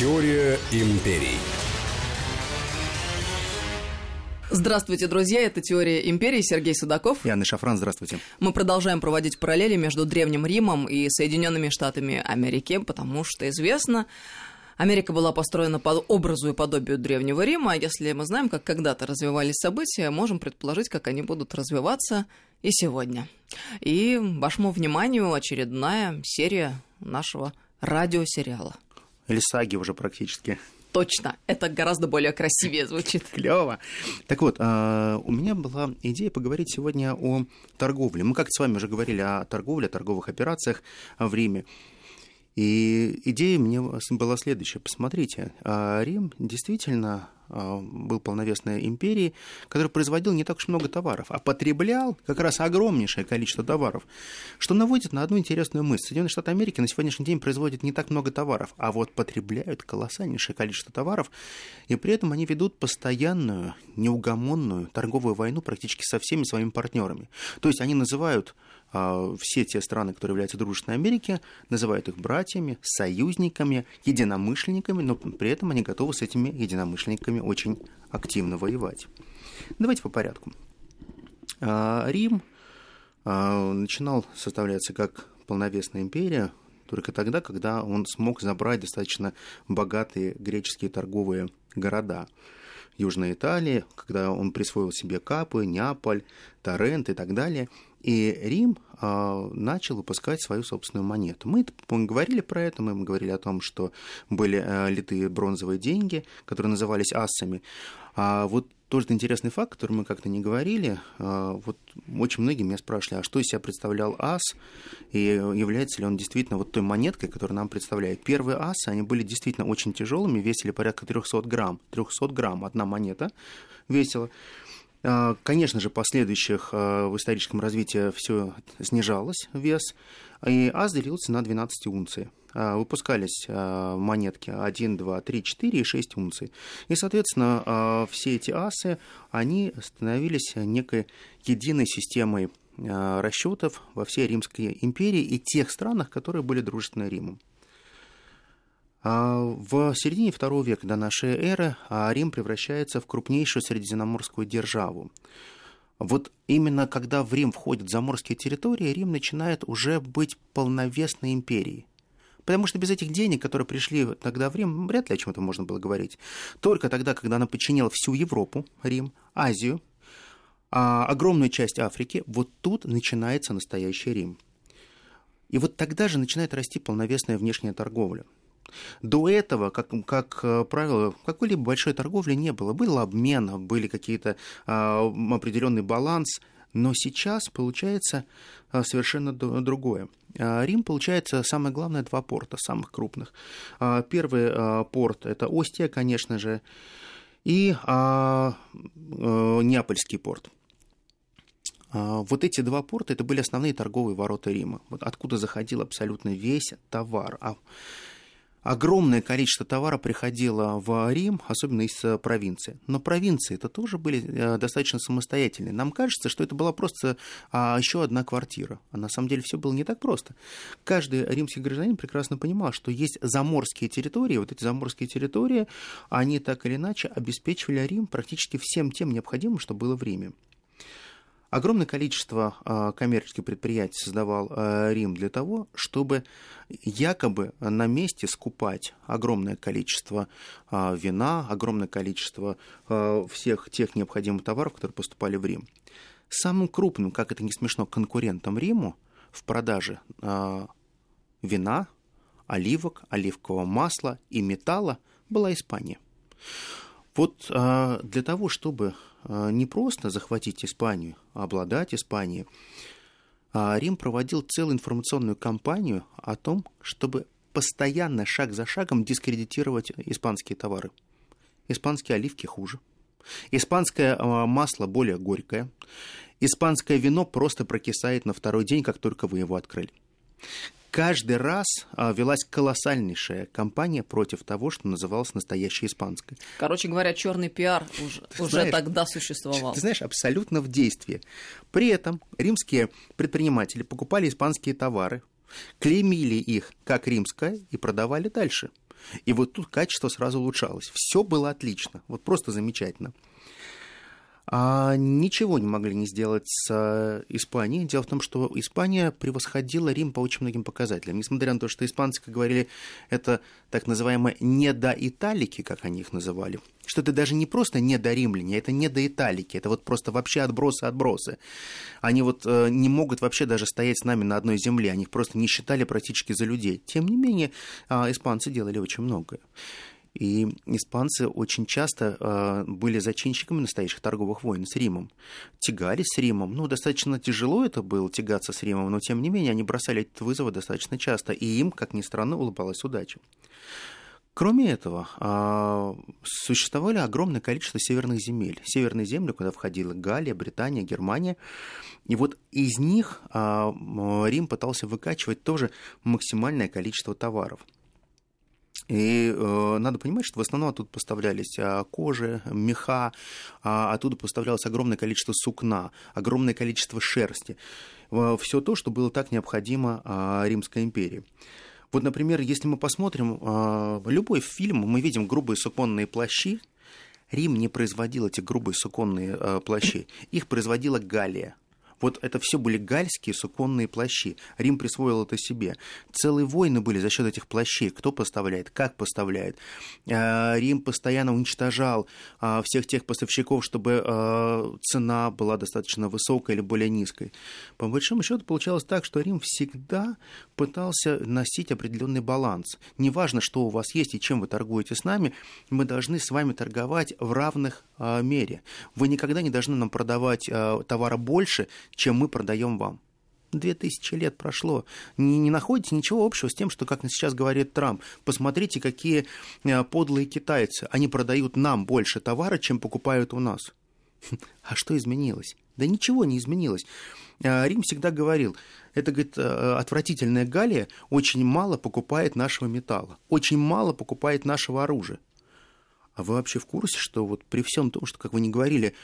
Теория империй. Здравствуйте, друзья, это «Теория империи», Сергей Судаков. И Анна Шафран, здравствуйте. Мы продолжаем проводить параллели между Древним Римом и Соединенными Штатами Америки, потому что известно, Америка была построена по образу и подобию Древнего Рима, а если мы знаем, как когда-то развивались события, можем предположить, как они будут развиваться и сегодня. И вашему вниманию очередная серия нашего радиосериала. Или саги уже практически. Точно, это гораздо более красивее звучит. Клево. Так вот, а, у меня была идея поговорить сегодня о торговле. Мы как-то с вами уже говорили о торговле, о торговых операциях в Риме. И идея мне была следующая. Посмотрите, а, Рим действительно был полновесной империей, которая производил не так уж много товаров, а потреблял как раз огромнейшее количество товаров, что наводит на одну интересную мысль. Соединенные Штаты Америки на сегодняшний день производят не так много товаров, а вот потребляют колоссальнейшее количество товаров, и при этом они ведут постоянную, неугомонную торговую войну практически со всеми своими партнерами. То есть они называют а, все те страны, которые являются дружественной Америки, называют их братьями, союзниками, единомышленниками, но при этом они готовы с этими единомышленниками очень активно воевать. Давайте по порядку. А, Рим а, начинал составляться как полновесная империя только тогда, когда он смог забрать достаточно богатые греческие торговые города. Южной Италии, когда он присвоил себе Капы, Неаполь, Торрент и так далее – и Рим э, начал выпускать свою собственную монету. Мы, мы говорили про это, мы говорили о том, что были э, литые бронзовые деньги, которые назывались ассами. А вот тоже интересный факт, который мы как-то не говорили. Э, вот очень многие меня спрашивали, а что из себя представлял ас, и является ли он действительно вот той монеткой, которую нам представляет. Первые асы, они были действительно очень тяжелыми, весили порядка 300 грамм. 300 грамм одна монета весила. А, конечно же, последующих а, в историческом развитии все снижалось вес, и ас делился на 12 унций. А, выпускались монетки 1, 2, 3, 4 и 6 унций. И, соответственно, все эти асы, они становились некой единой системой расчетов во всей Римской империи и тех странах, которые были дружественны Риму. А в середине второго века до нашей эры а, Рим превращается в крупнейшую средиземноморскую державу. Вот именно когда в Рим входят заморские территории, Рим начинает уже быть полновесной империей. Потому что без этих денег, которые пришли тогда в Рим, вряд ли о чем-то можно было говорить. Только тогда, когда она подчинила всю Европу, Рим, Азию, а огромную часть Африки, вот тут начинается настоящий Рим. И вот тогда же начинает расти полновесная внешняя торговля – до этого, как, как э, правило, какой-либо большой торговли не было. Был обмен, были какие-то а, определенный баланс, но сейчас получается а, совершенно другое. А, Рим получается самое главное два порта, самых крупных. А, первый порт это Остия, конечно же, и а, Неапольский порт. Вот эти два порта это были основные торговые ворота Рима, вот откуда заходил абсолютно весь товар. А огромное количество товара приходило в Рим, особенно из э, провинции. Но провинции это тоже были э, достаточно самостоятельные. Нам кажется, что это была просто а, еще одна квартира. А на самом деле все было не так просто. Каждый римский гражданин прекрасно понимал, что есть заморские территории. Вот эти заморские территории, они так или иначе обеспечивали Рим практически всем тем необходимым, что было в Риме. Огромное количество а, коммерческих предприятий создавал а, Рим для того, чтобы якобы на месте скупать огромное количество а, вина, огромное количество всех тех необходимых товаров, которые поступали в Рим. Самым крупным, как это не смешно, конкурентом Риму в продаже вина, оливок, оливкового масла и металла была Испания. Вот для того, чтобы не просто захватить Испанию, а обладать Испанией, а Рим проводил целую информационную кампанию о том, чтобы постоянно, шаг за шагом, дискредитировать испанские товары. Испанские оливки хуже. Испанское а, масло более горькое. Испанское вино просто прокисает на второй день, как только вы его открыли каждый раз а, велась колоссальнейшая кампания против того, что называлось настоящей испанской. Короче говоря, черный пиар уже, уже знаешь, тогда существовал. Ты знаешь, абсолютно в действии. При этом римские предприниматели покупали испанские товары, клеймили их как римское и продавали дальше. И вот тут качество сразу улучшалось. Все было отлично, вот просто замечательно а ничего не могли не сделать с э, Испанией. Дело в том, что Испания превосходила Рим по очень многим показателям. Несмотря на то, что испанцы, как говорили, это так называемые недоиталики, как они их называли, что это даже не просто недоримляне, это недоиталики, это вот просто вообще отбросы-отбросы. Они вот э, не могут вообще даже стоять с нами на одной земле, они их просто не считали практически за людей. Тем не менее, э, испанцы делали очень многое. И испанцы очень часто э, были зачинщиками настоящих торговых войн с Римом. Тягались с Римом. Ну, достаточно тяжело это было, тягаться с Римом, но тем не менее они бросали этот вызов достаточно часто. И им, как ни странно, улыбалась удача. Кроме этого, э, существовали огромное количество северных земель. Северные земли, куда входила Галия, Британия, Германия. И вот из них э, Рим пытался выкачивать тоже максимальное количество товаров – и э, надо понимать, что в основном оттуда поставлялись а, кожи, меха, а оттуда поставлялось огромное количество сукна, огромное количество шерсти. Все то, что было так необходимо а, Римской империи. Вот, например, если мы посмотрим а, любой фильм, мы видим грубые суконные плащи. Рим не производил эти грубые суконные а, плащи, их производила Галия. Вот это все были гальские суконные плащи. Рим присвоил это себе. Целые войны были за счет этих плащей. Кто поставляет, как поставляет. А, Рим постоянно уничтожал а, всех тех поставщиков, чтобы а, цена была достаточно высокой или более низкой. По большому счету получалось так, что Рим всегда пытался носить определенный баланс. Неважно, что у вас есть и чем вы торгуете с нами, мы должны с вами торговать в равных мере. Вы никогда не должны нам продавать товара больше, чем мы продаем вам. Две тысячи лет прошло. Не, не находите ничего общего с тем, что, как сейчас говорит Трамп, посмотрите, какие э, подлые китайцы. Они продают нам больше товара, чем покупают у нас. А что изменилось? Да ничего не изменилось. Э, Рим всегда говорил, это, говорит, э, отвратительная Галия очень мало покупает нашего металла, очень мало покупает нашего оружия. А вы вообще в курсе, что вот при всем том, что, как вы не говорили,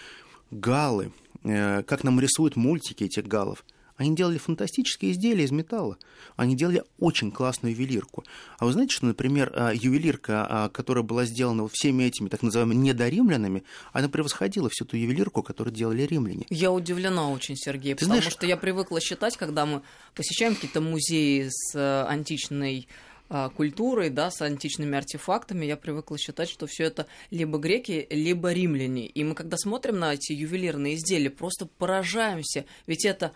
галы, э, как нам рисуют мультики этих галов. Они делали фантастические изделия из металла. Они делали очень классную ювелирку. А вы знаете, что, например, э, ювелирка, э, которая была сделана всеми этими так называемыми недоримлянами, она превосходила всю ту ювелирку, которую делали римляне. Я удивлена очень, Сергей, Ты потому знаешь... что я привыкла считать, когда мы посещаем какие-то музеи с античной а, культурой, да, с античными артефактами, я привыкла считать, что все это либо греки, либо римляне. И мы, когда смотрим на эти ювелирные изделия, просто поражаемся. Ведь это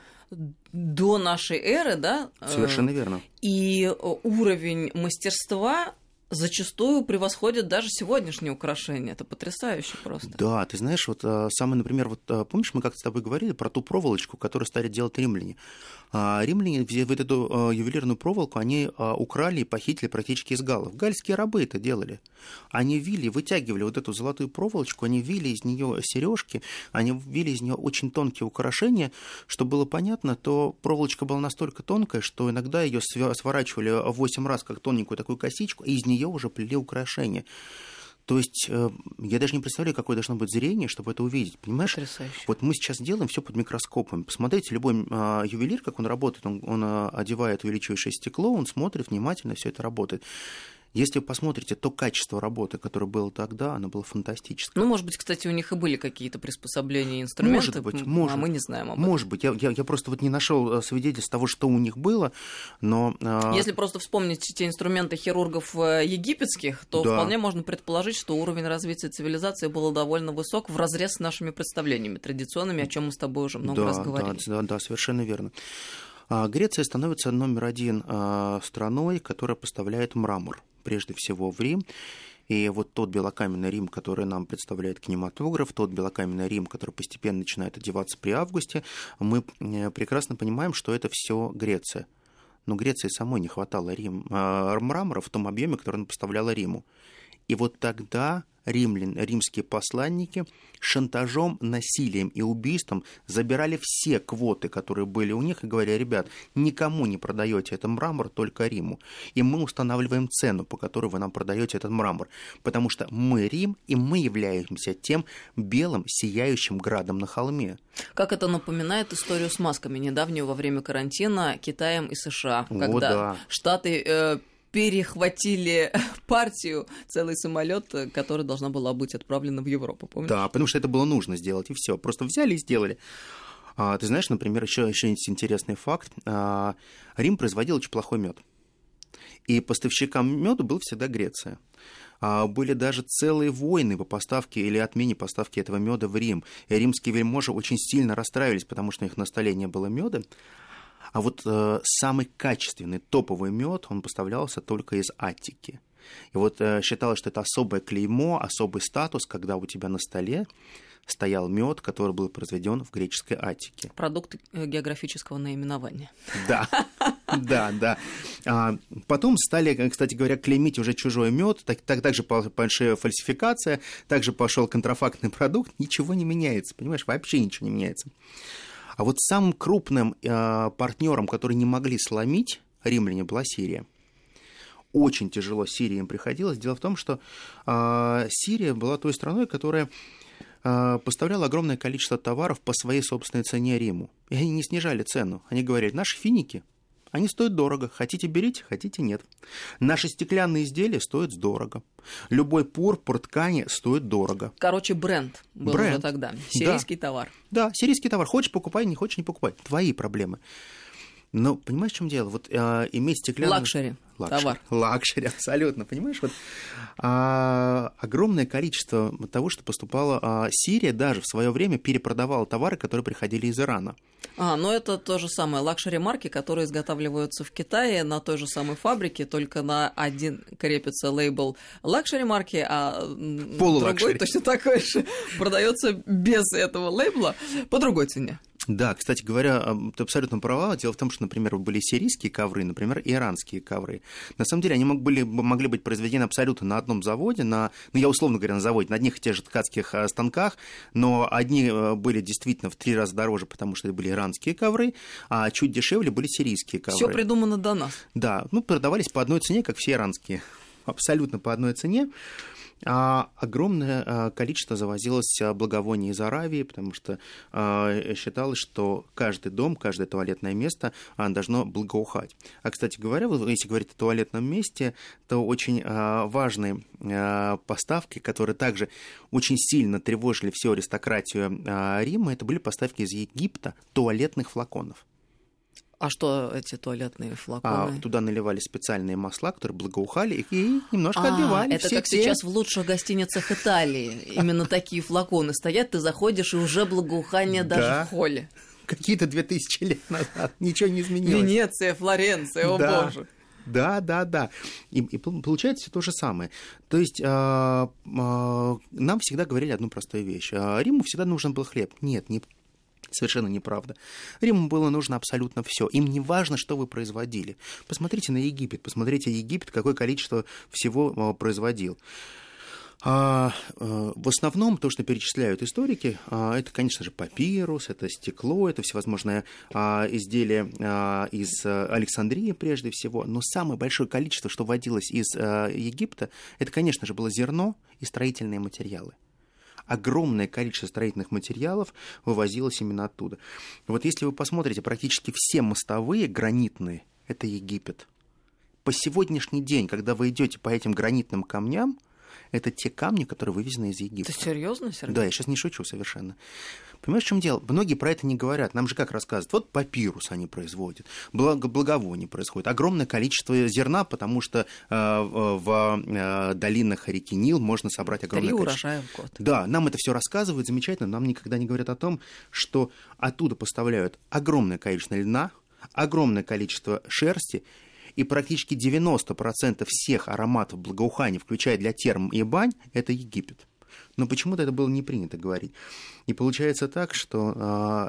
до нашей эры, да? Совершенно верно. И уровень мастерства зачастую превосходят даже сегодняшние украшения. Это потрясающе просто. Да, ты знаешь, вот а, самый, например, вот а, помнишь, мы как-то с тобой говорили про ту проволочку, которую стали делать римляне. А римляне вот эту ювелирную проволоку они украли и похитили практически из галлов. Гальские рабы это делали. Они вили, вытягивали вот эту золотую проволочку, они вили из нее сережки, они вили из нее очень тонкие украшения. Чтобы было понятно, то проволочка была настолько тонкая, что иногда ее сворачивали в 8 раз, как тоненькую такую косичку, и из нее уже плели украшения. То есть э, я даже не представляю, какое должно быть зрение, чтобы это увидеть. Понимаешь? Потрясающе. Вот мы сейчас делаем все под микроскопом. Посмотрите, любой э, ювелир, как он работает, он, он э, одевает увеличивающее стекло, он смотрит внимательно, все это работает. Если вы посмотрите то качество работы, которое было тогда, оно было фантастическое. Ну, может быть, кстати, у них и были какие-то приспособления, инструменты, может быть, может, а мы не знаем об этом. Может быть, я, я, я просто вот не нашел э, свидетельств того, что у них было, но... Э, Если просто вспомнить те инструменты хирургов э, египетских, то да. вполне можно предположить, что уровень развития цивилизации был довольно высок в разрез с нашими представлениями традиционными, о чем мы с тобой уже много да, раз говорили. Да, да, да, совершенно верно. А Греция становится номер один страной, которая поставляет мрамор прежде всего в Рим. И вот тот белокаменный Рим, который нам представляет кинематограф, тот белокаменный Рим, который постепенно начинает одеваться при августе, мы э, прекрасно понимаем, что это все Греция. Но Греции самой не хватало Рим, э, мрамора в том объеме, который она поставляла Риму. И вот тогда римлян, римские посланники шантажом, насилием и убийством забирали все квоты, которые были у них, и говоря, ребят, никому не продаете этот мрамор, только Риму. И мы устанавливаем цену, по которой вы нам продаете этот мрамор. Потому что мы Рим, и мы являемся тем белым, сияющим градом на холме. Как это напоминает историю с масками недавнюю во время карантина Китаем и США, когда О, да. Штаты э, перехватили партию, целый самолет, который должна была быть отправлена в Европу, помнишь? Да, потому что это было нужно сделать, и все. Просто взяли и сделали. А, ты знаешь, например, еще, еще интересный факт. А, Рим производил очень плохой мед. И поставщиком меда был всегда Греция. А, были даже целые войны по поставке или отмене поставки этого меда в Рим. И римские вельможи очень сильно расстраивались, потому что у них на столе не было меда. А вот э, самый качественный топовый мед, он поставлялся только из Аттики. И вот э, считалось, что это особое клеймо, особый статус, когда у тебя на столе стоял мед, который был произведен в греческой Аттике. Продукт э, географического наименования. Да, да, да. А, потом стали, кстати говоря, клеймить уже чужой мед, так, так, также большая фальсификация, также пошел контрафактный продукт, ничего не меняется, понимаешь, вообще ничего не меняется. А вот самым крупным э, партнером, который не могли сломить римляне, была Сирия очень тяжело Сирии им приходилось. Дело в том, что э, Сирия была той страной, которая э, поставляла огромное количество товаров по своей собственной цене Риму. И они не снижали цену. Они говорили, наши финики, они стоят дорого. Хотите берите, хотите нет. Наши стеклянные изделия стоят дорого. Любой пурпур ткани стоит дорого. Короче, бренд был бренд. уже тогда. Сирийский да. товар. Да, сирийский товар. Хочешь покупай, не хочешь не покупай. Твои проблемы. Но понимаешь, в чем дело? Вот э, иметь стеклянный... Luxury. Luxury. Товар. Luxury, абсолютно. Понимаешь, вот а, огромное количество того, что поступало... А, Сирия даже в свое время перепродавала товары, которые приходили из Ирана. А, но это то же самое. Luxury-марки, которые изготавливаются в Китае на той же самой фабрике, только на один крепится лейбл luxury-марки, а другой точно такой же продается без этого лейбла по другой цене. Да, кстати говоря, ты абсолютно права. Дело в том, что, например, были сирийские ковры, например, иранские ковры. На самом деле они могли, могли быть произведены абсолютно на одном заводе, на, ну, я условно говоря, на заводе, на одних и тех же ткацких а, станках, но одни э, были действительно в три раза дороже, потому что это были иранские ковры, а чуть дешевле были сирийские ковры. Все придумано до нас. Да, ну, продавались по одной цене, как все иранские. Абсолютно по одной цене а огромное а, количество завозилось а, благовоний из Аравии, потому что а, считалось, что каждый дом, каждое туалетное место должно благоухать. А, кстати говоря, если говорить о туалетном месте, то очень важные поставки, которые также очень сильно тревожили всю аристократию Рима, это были поставки из Египта туалетных флаконов. А что эти туалетные флаконы? А, туда наливали специальные масла, которые благоухали и немножко а, отбивали. Это как те... сейчас в лучших гостиницах Италии. Именно такие флаконы стоят, ты заходишь, и уже благоухание даже в холле. Какие-то две тысячи лет назад. Ничего не изменилось. Венеция, Флоренция, о боже. Да, да, да. И, и получается все то же самое. То есть э, э, нам всегда говорили одну простую вещь. Риму всегда нужен был хлеб. Нет, не Совершенно неправда. Риму было нужно абсолютно все. Им не важно, что вы производили. Посмотрите на Египет, посмотрите Египет, какое количество всего а, производил. А, а, в основном то, что перечисляют историки, а, это, конечно же, папирус, это стекло, это всевозможные а, изделия из Александрии прежде всего. Но самое большое количество, что вводилось из а, Египта, это, конечно же, было зерно и строительные материалы огромное количество строительных материалов вывозилось именно оттуда. Вот если вы посмотрите, практически все мостовые гранитные – это Египет. По сегодняшний день, когда вы идете по этим гранитным камням, это те камни, которые вывезены из Египта. Ты серьезно, Сергей? Да, я сейчас не шучу совершенно. Понимаешь, в чем дело? Многие про это не говорят. Нам же как рассказывают? Вот папирус они производят, благо, благовоние происходит, огромное количество зерна, потому что э, в э, долинах реки Нил можно собрать огромное Три количество. урожая в год. Да, нам это все рассказывают замечательно, нам никогда не говорят о том, что оттуда поставляют огромное количество льна, огромное количество шерсти, и практически 90% всех ароматов благоухания, включая для терм и бань, это Египет. Но почему-то это было не принято говорить. И получается так, что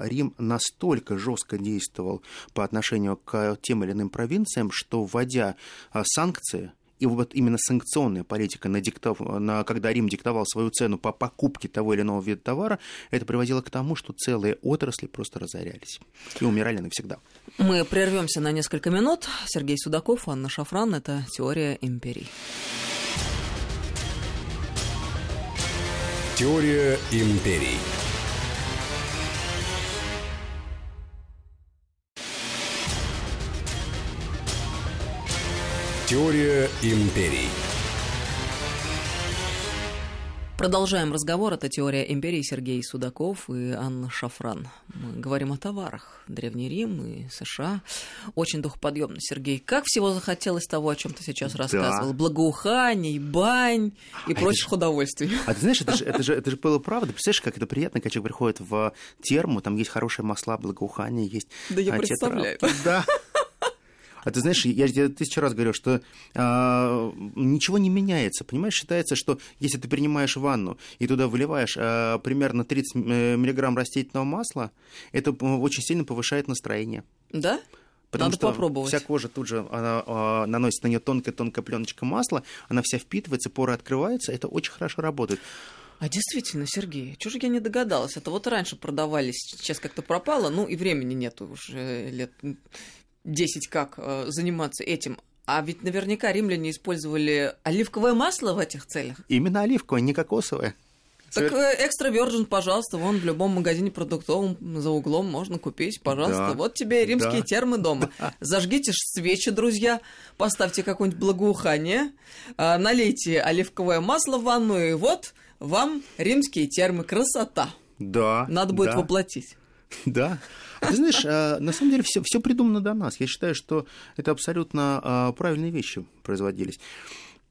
э, Рим настолько жестко действовал по отношению к тем или иным провинциям, что вводя э, санкции, и вот именно санкционная политика, на диктов... на... когда Рим диктовал свою цену по покупке того или иного вида товара, это приводило к тому, что целые отрасли просто разорялись и умирали навсегда. Мы прервемся на несколько минут. Сергей Судаков, Анна Шафран. Это «Теория империй». Теория империй. Теория империй. Продолжаем разговор. Это «Теория империи» Сергей Судаков и Анна Шафран. Мы говорим о товарах. Древний Рим и США. Очень духоподъемно, Сергей. Как всего захотелось того, о чем ты сейчас рассказывал? Да. Благоуханий, бань и а прочих это... удовольствий. А ты знаешь, это же, это, же, это же было правда. Представляешь, как это приятно, когда человек приходит в терму, там есть хорошие масла, благоухания, есть... Да я представляю. Да. А ты знаешь, я, я тысячу раз говорю, что а, ничего не меняется. Понимаешь, считается, что если ты принимаешь ванну и туда выливаешь а, примерно 30 э, миллиграмм растительного масла, это очень сильно повышает настроение. Да? Потому Надо что попробовать. вся кожа тут же она, а, наносит на нее тонкая-тонкая пленочка масла, она вся впитывается, поры открываются, это очень хорошо работает. А действительно, Сергей, чего же я не догадалась? Это вот раньше продавались, сейчас как-то пропало, ну и времени нету уже лет 10 как э, заниматься этим. А ведь наверняка римляне использовали оливковое масло в этих целях. Именно оливковое, не кокосовое. Так э, экстра virgin, пожалуйста, вон в любом магазине продуктовом за углом можно купить, пожалуйста. Да, вот тебе римские да, термы дома. Да. Зажгите свечи, друзья, поставьте какое-нибудь благоухание, а, налейте оливковое масло в ванну, и вот вам римские термы. Красота. Да. Надо будет да. воплотить. Да. Ты знаешь, а, на самом деле все, все придумано до нас. Я считаю, что это абсолютно а, правильные вещи производились.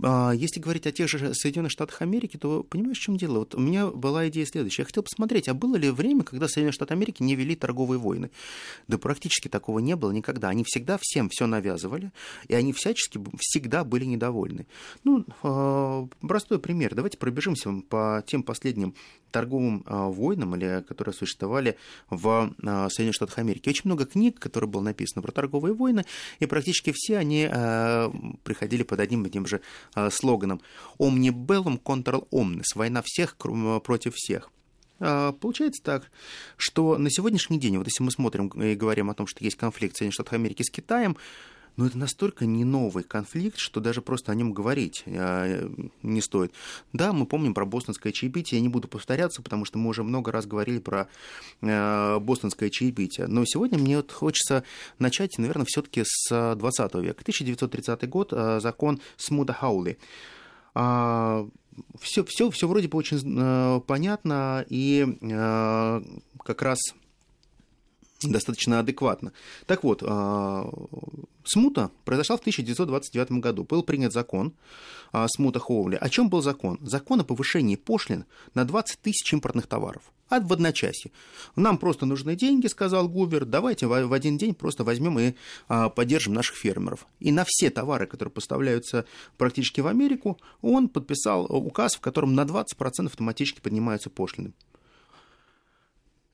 А, если говорить о тех же Соединенных Штатах Америки, то понимаешь, в чем дело? Вот у меня была идея следующая. Я хотел посмотреть, а было ли время, когда Соединенные Штаты Америки не вели торговые войны? Да практически такого не было никогда. Они всегда всем все навязывали, и они всячески всегда были недовольны. Ну, а, простой пример. Давайте пробежимся по тем последним торговым а, войнам, или, которые существовали в Соединенных Штатах Америки. Очень много книг, которые было написано про торговые войны, и практически все они приходили под одним и тем же слоганом «Omni bellum contra omnes» – «Война всех против всех». А, получается так, что на сегодняшний день, вот если мы смотрим и говорим о том, что есть конфликт Соединенных Штатов Америки с Китаем, но это настолько не новый конфликт, что даже просто о нем говорить а, не стоит. Да, мы помним про бостонское чаепитие, я не буду повторяться, потому что мы уже много раз говорили про а, бостонское чаепитие. Но сегодня мне вот хочется начать, наверное, все-таки с 20 века. 1930 год, а, закон Смуда Хаули все, все, все вроде бы очень понятно и как раз достаточно адекватно. Так вот, а, смута произошла в 1929 году. Был принят закон а, смута Хоули. О чем был закон? Закон о повышении пошлин на 20 тысяч импортных товаров. А в одночасье. Нам просто нужны деньги, сказал Гувер, давайте в один день просто возьмем и а, поддержим наших фермеров. И на все товары, которые поставляются практически в Америку, он подписал указ, в котором на 20% автоматически поднимаются пошлины.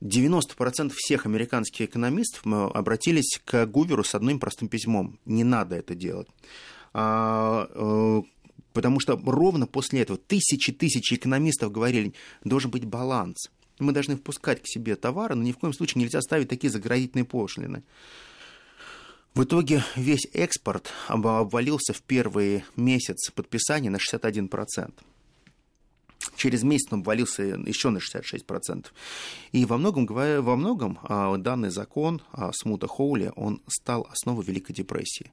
90% всех американских экономистов обратились к Гуверу с одним простым письмом. Не надо это делать. А, э, потому что ровно после этого тысячи-тысячи экономистов говорили, должен быть баланс. Мы должны впускать к себе товары, но ни в коем случае нельзя ставить такие заградительные пошлины. В итоге весь экспорт обвалился в первый месяц подписания на 61%. Через месяц он обвалился еще на 66%. И во многом, во многом а, данный закон а, Смута Хоули, он стал основой Великой депрессии.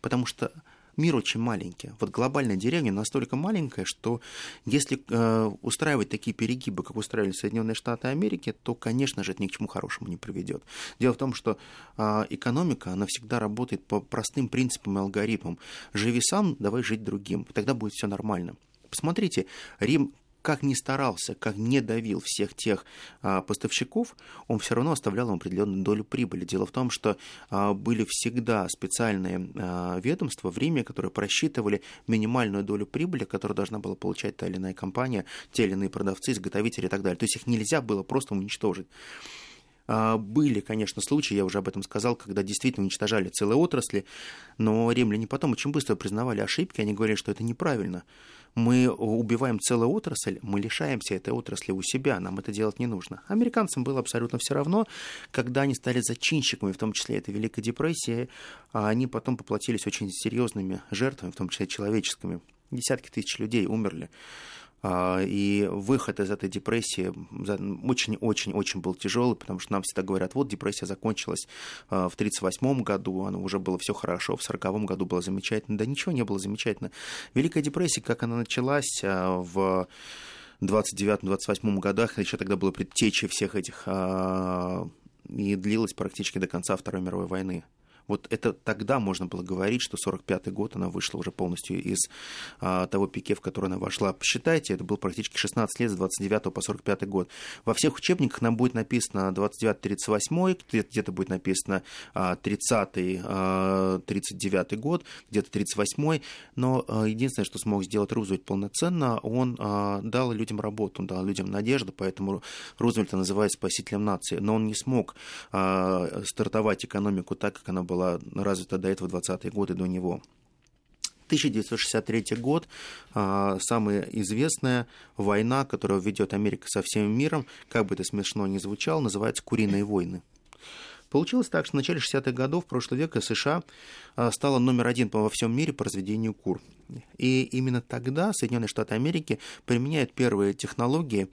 Потому что мир очень маленький. Вот глобальная деревня настолько маленькая, что если э, устраивать такие перегибы, как устраивали Соединенные Штаты Америки, то, конечно же, это ни к чему хорошему не приведет. Дело в том, что э, экономика, она всегда работает по простым принципам и алгоритмам. Живи сам, давай жить другим. Тогда будет все нормально. Посмотрите, Рим как ни старался, как не давил всех тех а, поставщиков, он все равно оставлял им определенную долю прибыли. Дело в том, что а, были всегда специальные а, ведомства в Риме, которые просчитывали минимальную долю прибыли, которую должна была получать та или иная компания, те или иные продавцы, изготовители и так далее. То есть их нельзя было просто уничтожить. Были, конечно, случаи, я уже об этом сказал, когда действительно уничтожали целые отрасли, но римляне потом очень быстро признавали ошибки, они говорили, что это неправильно мы убиваем целую отрасль, мы лишаемся этой отрасли у себя, нам это делать не нужно. Американцам было абсолютно все равно, когда они стали зачинщиками, в том числе этой Великой депрессии, а они потом поплатились очень серьезными жертвами, в том числе человеческими. Десятки тысяч людей умерли А, и выход из этой депрессии очень-очень-очень был тяжелый, потому что нам всегда говорят, вот депрессия закончилась а, в 1938 году, оно уже было все хорошо, в 1940 году было замечательно. Да ничего не было замечательно. Великая депрессия, как она началась а, в 29-28 годах, еще тогда было предтечей всех этих и длилась практически до конца Второй мировой войны. Вот это тогда можно было говорить, что 45-й год она вышла уже полностью из а, того пике, в который она вошла. Посчитайте, это был практически 16 лет с 29 по 45 год. Во всех учебниках нам будет написано 29-38, где-то будет написано 30-й, а, 39 год, где-то 38 но а, единственное, что смог сделать Рузвельт полноценно, он а, дал людям работу, он дал людям надежду, поэтому Рузвельта называют спасителем нации, но он не смог а, стартовать экономику так, как она была была развита до этого 20-е годы до него. 1963 год, а, самая известная война, которую ведет Америка со всем миром, как бы это смешно ни звучало, называется «Куриные войны». Получилось так, что в начале 60-х годов прошлого века США а, стала номер один во всем мире по разведению кур. И именно тогда Соединенные Штаты Америки применяют первые технологии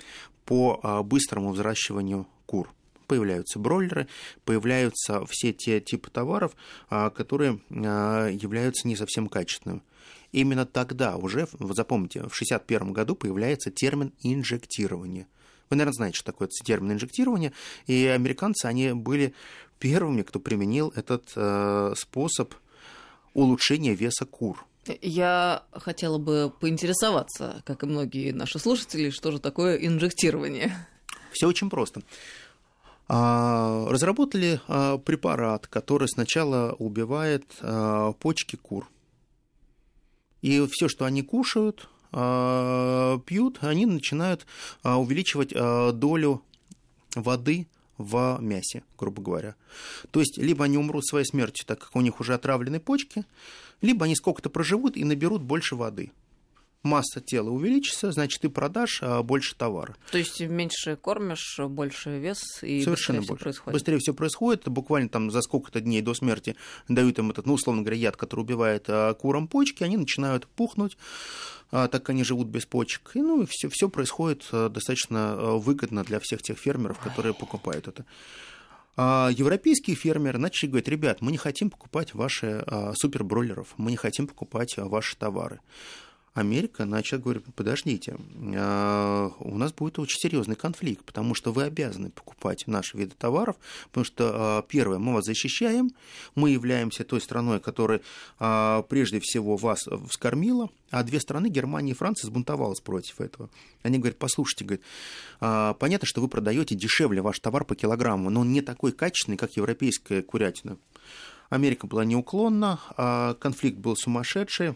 по а, быстрому взращиванию кур – появляются бройлеры, появляются все те типы товаров, а, которые а, являются не совсем качественными. Именно тогда уже, запомните, в 1961 году появляется термин инжектирование. Вы, наверное, знаете, что такое термин инжектирование, и американцы, они были первыми, кто применил этот э, способ улучшения веса кур. Я хотела бы поинтересоваться, как и многие наши слушатели, что же такое инжектирование. Все очень просто. А, разработали а, препарат, который сначала убивает а, почки кур. И все, что они кушают, пьют, они начинают увеличивать долю воды в мясе, грубо говоря. То есть, либо они умрут своей смертью, так как у них уже отравлены почки, либо они сколько-то проживут и наберут больше воды масса тела увеличится, значит, ты продашь а, больше товара. То есть меньше кормишь, больше вес и Совершенно быстрее больше. все происходит. Быстрее все происходит. Буквально там за сколько-то дней до смерти дают им этот, ну, условно говоря, яд, который убивает а, курам почки, они начинают пухнуть, а, так как они живут без почек. И, ну, все, все происходит достаточно выгодно для всех тех фермеров, которые покупают это. А европейские фермеры начали говорить, ребят, мы не хотим покупать ваши а, супербройлеров, мы не хотим покупать а, ваши товары. Америка начала говорить, подождите, а, у нас будет очень серьезный конфликт, потому что вы обязаны покупать наши виды товаров, потому что, а, первое, мы вас защищаем, мы являемся той страной, которая а, прежде всего вас вскормила, а две страны, Германия и Франция, сбунтовалась против этого. Они говорят, послушайте, говорят, понятно, что вы продаете дешевле ваш товар по килограмму, но он не такой качественный, как европейская курятина. Америка была неуклонна, конфликт был сумасшедший,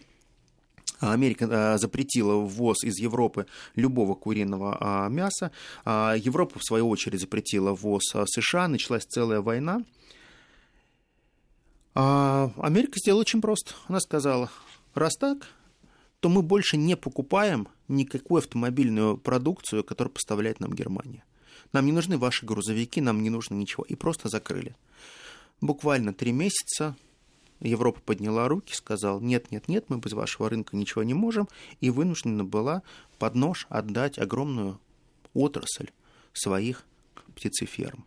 Америка э, запретила ввоз из Европы любого куриного а, мяса. А, Европа, в свою очередь, запретила ввоз а, США. Началась целая война. Америка сделала очень просто. Она сказала, раз так, то мы больше не покупаем никакую автомобильную продукцию, которую поставляет нам Германия. Нам не нужны ваши грузовики, нам не нужно ничего. И просто закрыли. Буквально три месяца Европа подняла руки, сказала, нет, нет, нет, мы без вашего рынка ничего не можем, и вынуждена была под нож отдать огромную отрасль своих птицеферм.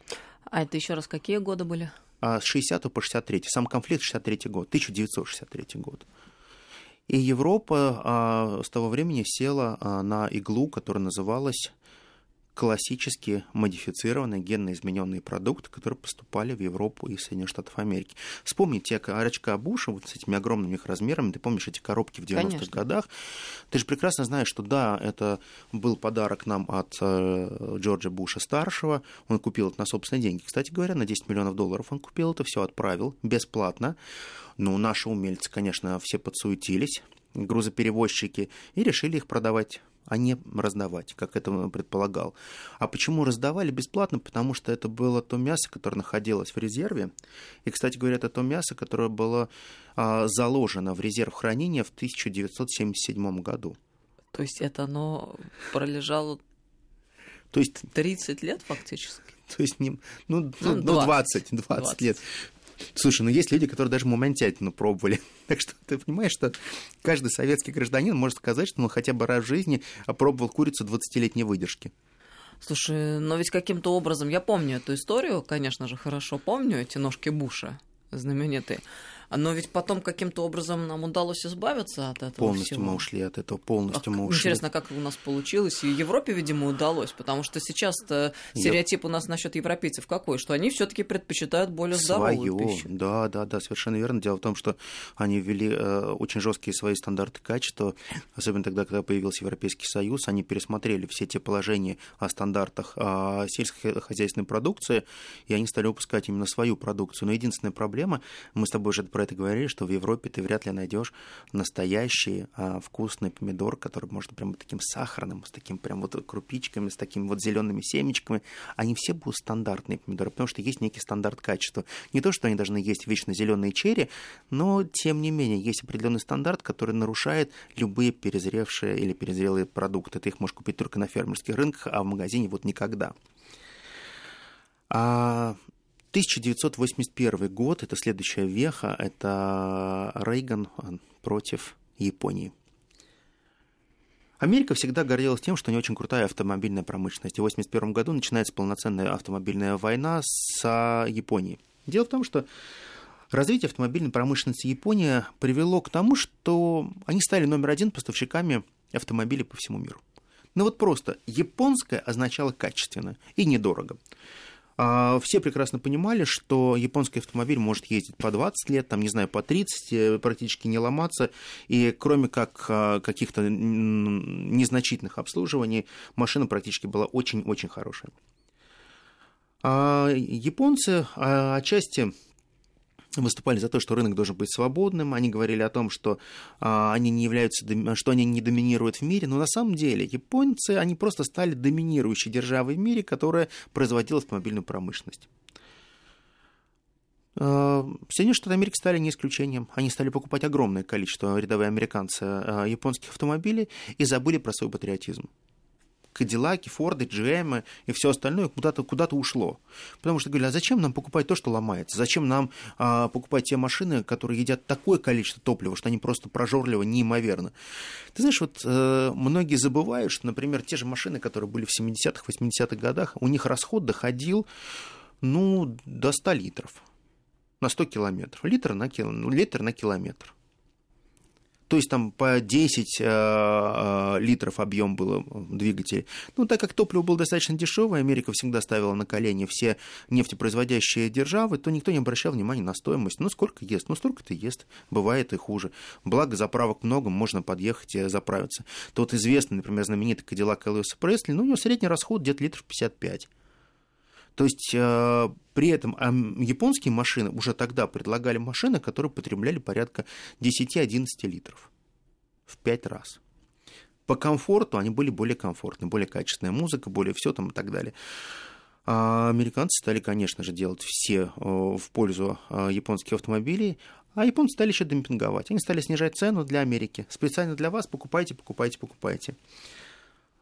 А это еще раз какие годы были? А с 60 по 63. Сам конфликт 63 год, 1963 год. И Европа а, с того времени села а, на иглу, которая называлась классические модифицированные генно измененные продукты, которые поступали в Европу и Соединенных Штатов Америки. Вспомните орочка Буша вот с этими огромными их размерами, ты помнишь эти коробки в 90-х годах? Ты же прекрасно знаешь, что да, это был подарок нам от э, Джорджа Буша старшего, он купил это на собственные деньги. Кстати говоря, на 10 миллионов долларов он купил это, все отправил бесплатно. Ну, наши умельцы, конечно, все подсуетились, грузоперевозчики, и решили их продавать а не раздавать, как это предполагал. А почему раздавали бесплатно? Потому что это было то мясо, которое находилось в резерве. И, кстати говоря, это то мясо, которое было а, заложено в резерв хранения в 1977 году. То есть это оно пролежало то есть, 30 лет фактически? То есть, не, ну, ну, 20, 20, 20 лет. Слушай, ну есть люди, которые даже мумонтятину пробовали. Так что ты понимаешь, что каждый советский гражданин может сказать, что он хотя бы раз в жизни опробовал курицу 20-летней выдержки. Слушай, но ведь каким-то образом я помню эту историю, конечно же, хорошо помню эти ножки Буша знаменитые. Но ведь потом каким-то образом нам удалось избавиться от этого Полностью всего. мы ушли от этого, полностью А мы ушли. Интересно, как у нас получилось. И Европе, видимо, удалось, потому что сейчас-то Я- стереотип у нас насчет европейцев какой, что они все-таки предпочитают более здоровую Своё. пищу. Да, да, да, совершенно верно. Дело в том, что они ввели э, очень жесткие свои стандарты качества, особенно тогда, когда появился Европейский Союз, они пересмотрели все те положения о стандартах а, сельскохозяйственной продукции, и они стали выпускать именно свою продукцию. Но единственная проблема, мы с тобой уже про это говорили, что в Европе ты вряд ли найдешь настоящий а, вкусный помидор, который может прям вот таким сахарным, с таким прям вот крупичками, с такими вот зелеными семечками. Они все будут стандартные помидоры, потому что есть некий стандарт качества. Не то, что они должны есть вечно зеленые черри, но тем не менее есть определенный стандарт, который нарушает любые перезревшие или перезрелые продукты. Ты их можешь купить только на фермерских рынках, а в магазине вот никогда. А 1981 год, это следующая веха, это Рейган против Японии. Америка всегда гордилась тем, что у нее очень крутая автомобильная промышленность. И в 1981 году начинается полноценная автомобильная война с а, Японией. Дело в том, что развитие автомобильной промышленности Японии привело к тому, что они стали номер один поставщиками автомобилей по всему миру. Ну вот просто японское означало качественно и недорого. А, Все прекрасно понимали, что японский автомобиль может ездить по 20 лет, там, не знаю, по 30, э, практически не ломаться, и кроме как а, каких-то незначительных обслуживаний, машина практически была очень-очень хорошая. А японцы а, отчасти выступали за то, что рынок должен быть свободным. Они говорили о том, что а, они не являются, что они не доминируют в мире. Но на самом деле японцы, они просто стали доминирующей державой в мире, которая производила автомобильную промышленность. А, Соединенные Штаты Америки стали не исключением. Они стали покупать огромное количество рядовые американцы а, японских автомобилей и забыли про свой патриотизм. Кадиллаки, Форды, GM и все остальное куда-то куда ушло. Потому что говорили, а зачем нам покупать то, что ломается? Зачем нам а, покупать те машины, которые едят такое количество топлива, что они просто прожорливо неимоверно? Ты знаешь, вот э, многие забывают, что, например, те же машины, которые были в 70-х, 80-х годах, у них расход доходил ну, до 100 литров на 100 километров. Литр на, кил... ну, литр на километр. То есть там по 10 э, э, литров объем было двигателя. Ну, так как топливо было достаточно дешевое, Америка всегда ставила на колени все нефтепроизводящие державы, то никто не обращал внимания на стоимость. Ну, сколько ест? Ну, столько-то ест. Бывает и хуже. Благо, заправок много, можно подъехать и заправиться. Тот известный, например, знаменитый Кадиллак Элвиса Пресли, ну, у него средний расход где-то литров 55. То есть э, при этом японские машины уже тогда предлагали машины, которые потребляли порядка 10-11 литров в 5 раз. По комфорту они были более комфортны, более качественная музыка, более все там и так далее. А американцы стали, конечно же, делать все э, в пользу э, японских автомобилей, а японцы стали еще демпинговать. Они стали снижать цену для Америки. Специально для вас покупайте, покупайте, покупайте.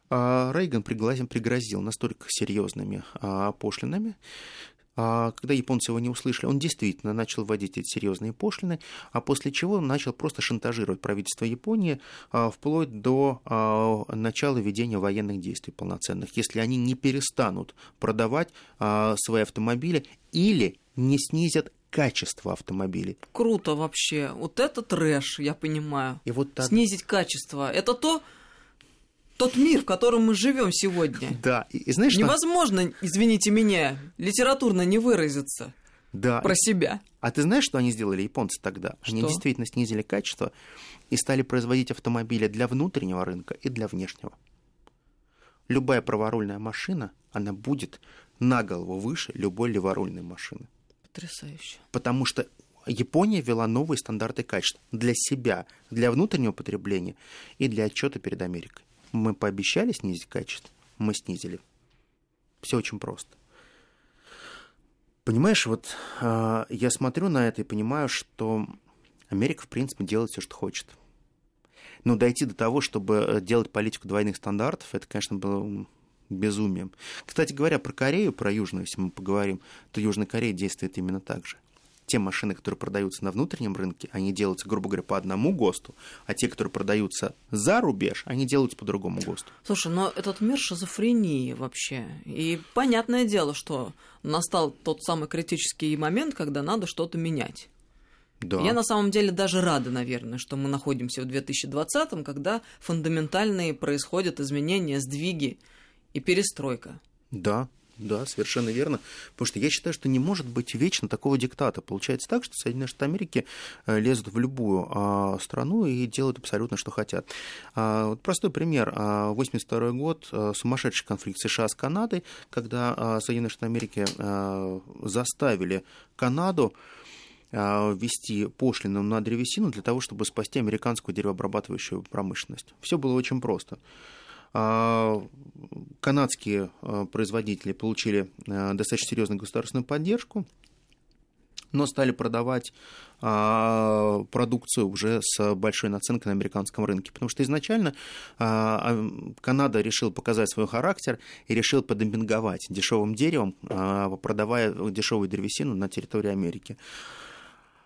А Рейган пригрозил, пригрозил настолько серьезными а, пошлинами, а, когда японцы его не услышали, он действительно начал вводить эти серьезные пошлины, а после чего начал просто шантажировать правительство Японии вплоть до начала ведения военных действий полноценных, если они не перестанут продавать свои автомобили или не снизят качество автомобилей. Круто вообще. Вот это трэш, я понимаю. И вот так... Снизить качество. Это то, тот мир, в котором мы живем сегодня. Да, и, и знаешь, что... Невозможно, извините меня, литературно не выразиться да. про себя. А ты знаешь, что они сделали японцы тогда? Что? Они действительно снизили качество и стали производить автомобили для внутреннего рынка и для внешнего. Любая праворульная машина, она будет на голову выше любой леворульной машины. Потрясающе. Потому что Япония ввела новые стандарты качества для себя, для внутреннего потребления и для отчета перед Америкой. Мы пообещали снизить качество, мы снизили. Все очень просто. Понимаешь, вот э, я смотрю на это и понимаю, что Америка, в принципе, делает все, что хочет. Но дойти до того, чтобы делать политику двойных стандартов, это, конечно, было безумием. Кстати говоря, про Корею, про Южную, если мы поговорим, то Южная Корея действует именно так же. Те машины, которые продаются на внутреннем рынке, они делаются, грубо говоря, по одному ГОСТу, а те, которые продаются за рубеж, они делаются по другому ГОСТу. Слушай, но этот мир шизофрении вообще. И понятное дело, что настал тот самый критический момент, когда надо что-то менять. Да. Я на самом деле даже рада, наверное, что мы находимся в 2020-м, когда фундаментальные происходят изменения, сдвиги и перестройка. Да, да, совершенно верно. Потому что я считаю, что не может быть вечно такого диктата. Получается так, что Соединенные Штаты Америки э, лезут в любую а, страну и делают абсолютно, что хотят. А, вот простой пример. 82 а, год, а, сумасшедший конфликт США с Канадой, когда Соединенные Штаты Америки а, заставили Канаду ввести пошлину на древесину для того, чтобы спасти американскую деревообрабатывающую промышленность. Все было очень просто. А, канадские а, производители получили а, достаточно серьезную государственную поддержку, но стали продавать продукцию уже с большой наценкой на американском рынке. Потому что изначально Канада решила показать свой характер и решила подемпинговать дешевым деревом, продавая дешевую древесину на территории Америки.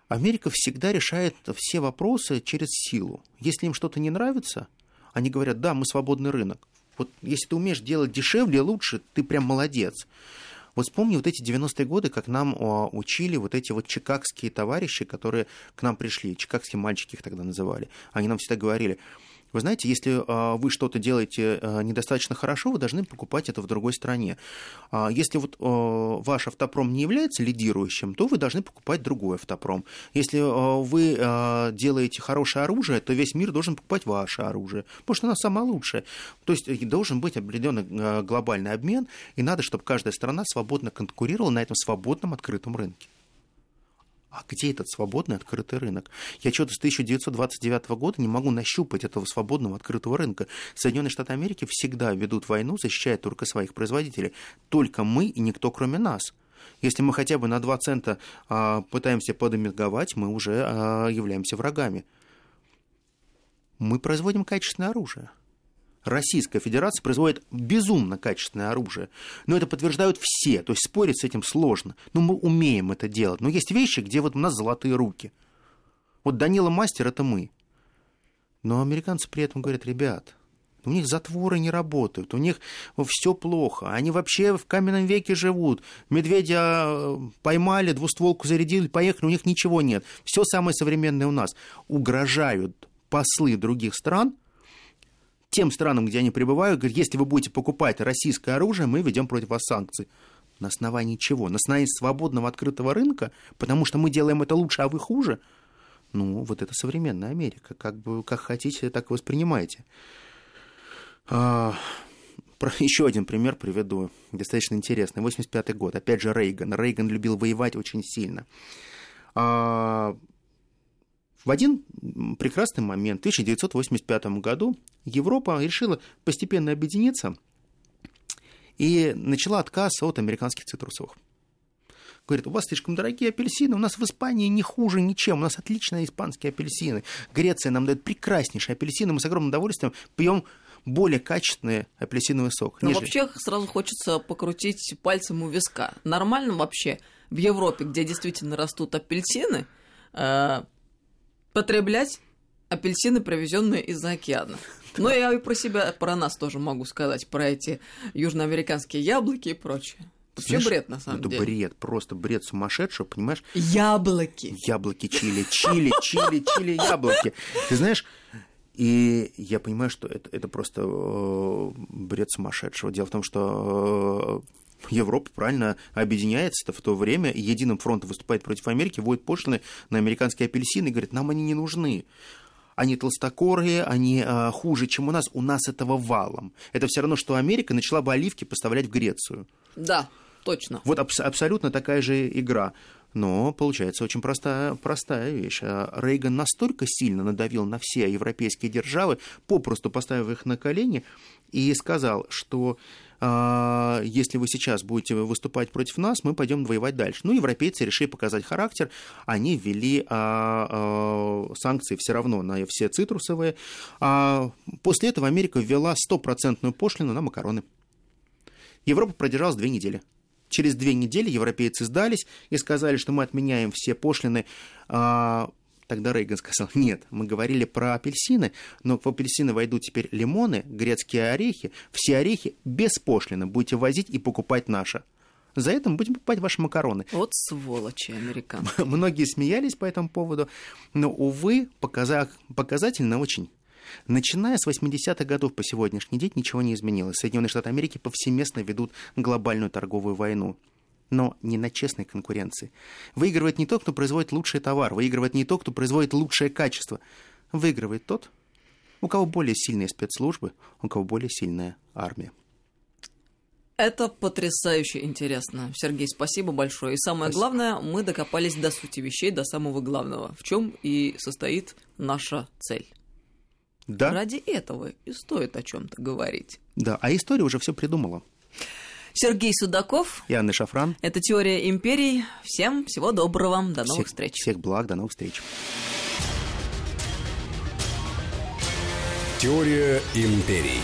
Америка всегда решает все вопросы через силу. Если им что-то не нравится, они говорят, да, мы свободный рынок. Вот если ты умеешь делать дешевле, лучше, ты прям молодец. Вот вспомни вот эти 90-е годы, как нам учили вот эти вот чикагские товарищи, которые к нам пришли, чикагские мальчики их тогда называли. Они нам всегда говорили, вы знаете, если а, вы что-то делаете а, недостаточно хорошо, вы должны покупать это в другой стране. А, если вот ваш автопром не является лидирующим, то вы должны покупать другой автопром. Если вы делаете хорошее оружие, то весь мир должен покупать ваше оружие, потому что оно самое лучшее. То есть должен быть определенный глобальный обмен, и надо, чтобы каждая страна свободно конкурировала на этом свободном открытом рынке. А где этот свободный открытый рынок? Я что-то с 1929 года не могу нащупать этого свободного открытого рынка. Соединенные Штаты Америки всегда ведут войну, защищая только своих производителей. Только мы и никто кроме нас. Если мы хотя бы на 2 цента а, пытаемся подомиговать, мы уже а, являемся врагами. Мы производим качественное оружие. Российская Федерация производит безумно качественное оружие. Но это подтверждают все, то есть спорить с этим сложно. Но мы умеем это делать. Но есть вещи, где вот у нас золотые руки. Вот Данила Мастер – это мы. Но американцы при этом говорят, ребят, у них затворы не работают, у них все плохо, они вообще в каменном веке живут. Медведя э, поймали, двустволку зарядили, поехали, у них ничего нет. Все самое современное у нас. Угрожают послы других стран – тем странам, где они пребывают, говорит, если вы будете покупать российское оружие, мы ведем против вас санкции. На основании чего? На основании свободного открытого рынка, потому что мы делаем это лучше, а вы хуже? Ну, вот это современная Америка. Как бы как хотите, так и воспринимайте. А, про, еще один пример приведу, достаточно интересный. 85 год, опять же Рейган. Рейган любил воевать очень сильно. А, в один прекрасный момент, в 1985 году, Европа решила постепенно объединиться и начала отказ от американских цитрусовых. Говорит, у вас слишком дорогие апельсины, у нас в Испании не хуже ничем, у нас отличные испанские апельсины. Греция нам дает прекраснейшие апельсины, мы с огромным удовольствием пьем более качественный апельсиновый сок. Но нежели... вообще сразу хочется покрутить пальцем у виска. Нормально вообще в Европе, где действительно растут апельсины, э, потреблять апельсины, привезенные из-за океана. Но я и про себя, про нас тоже могу сказать, про эти южноамериканские яблоки и прочее. Вообще Знаешь, бред, на самом это деле. бред, просто бред сумасшедшего, понимаешь? Яблоки. Яблоки чили, чили, чили, чили, яблоки. Ты знаешь, и я понимаю, что это, это просто э, бред сумасшедшего. Дело в том, что э, Европа правильно объединяется в то время, и единым фронтом выступает против Америки, вводит пошлины на американские апельсины и говорит, нам они не нужны. Они толстокорые, они э, хуже, чем у нас. У нас этого валом. Это все равно, что Америка начала бы оливки поставлять в Грецию. Да, точно. Вот аб- абсолютно такая же игра. Но получается очень простая, простая вещь. А Рейган настолько сильно надавил на все европейские державы, попросту поставив их на колени, и сказал, что если вы сейчас будете выступать против нас, мы пойдем воевать дальше. Ну, европейцы решили показать характер, они ввели а, а, санкции все равно на все цитрусовые. А после этого Америка ввела стопроцентную пошлину на макароны. Европа продержалась две недели. Через две недели европейцы сдались и сказали, что мы отменяем все пошлины. Тогда Рейган сказал, нет, мы говорили про апельсины, но в апельсины войдут теперь лимоны, грецкие орехи, все орехи без пошлины будете возить и покупать наши. За это мы будем покупать ваши макароны. Вот сволочи американцы. Многие смеялись по этому поводу, но, увы, показа... показательно очень. Начиная с 80-х годов по сегодняшний день ничего не изменилось. Соединенные Штаты Америки повсеместно ведут глобальную торговую войну но не на честной конкуренции. Выигрывает не тот, кто производит лучший товар, выигрывает не тот, кто производит лучшее качество. Выигрывает тот, у кого более сильные спецслужбы, у кого более сильная армия. Это потрясающе интересно. Сергей, спасибо большое. И самое спасибо. главное, мы докопались до сути вещей, до самого главного, в чем и состоит наша цель. Да. Ради этого и стоит о чем-то говорить. Да, а история уже все придумала. Сергей Судаков. И Анна Шафран. Это «Теория империй». Всем всего доброго. До новых всех, встреч. Всех благ. До новых встреч. Теория империй.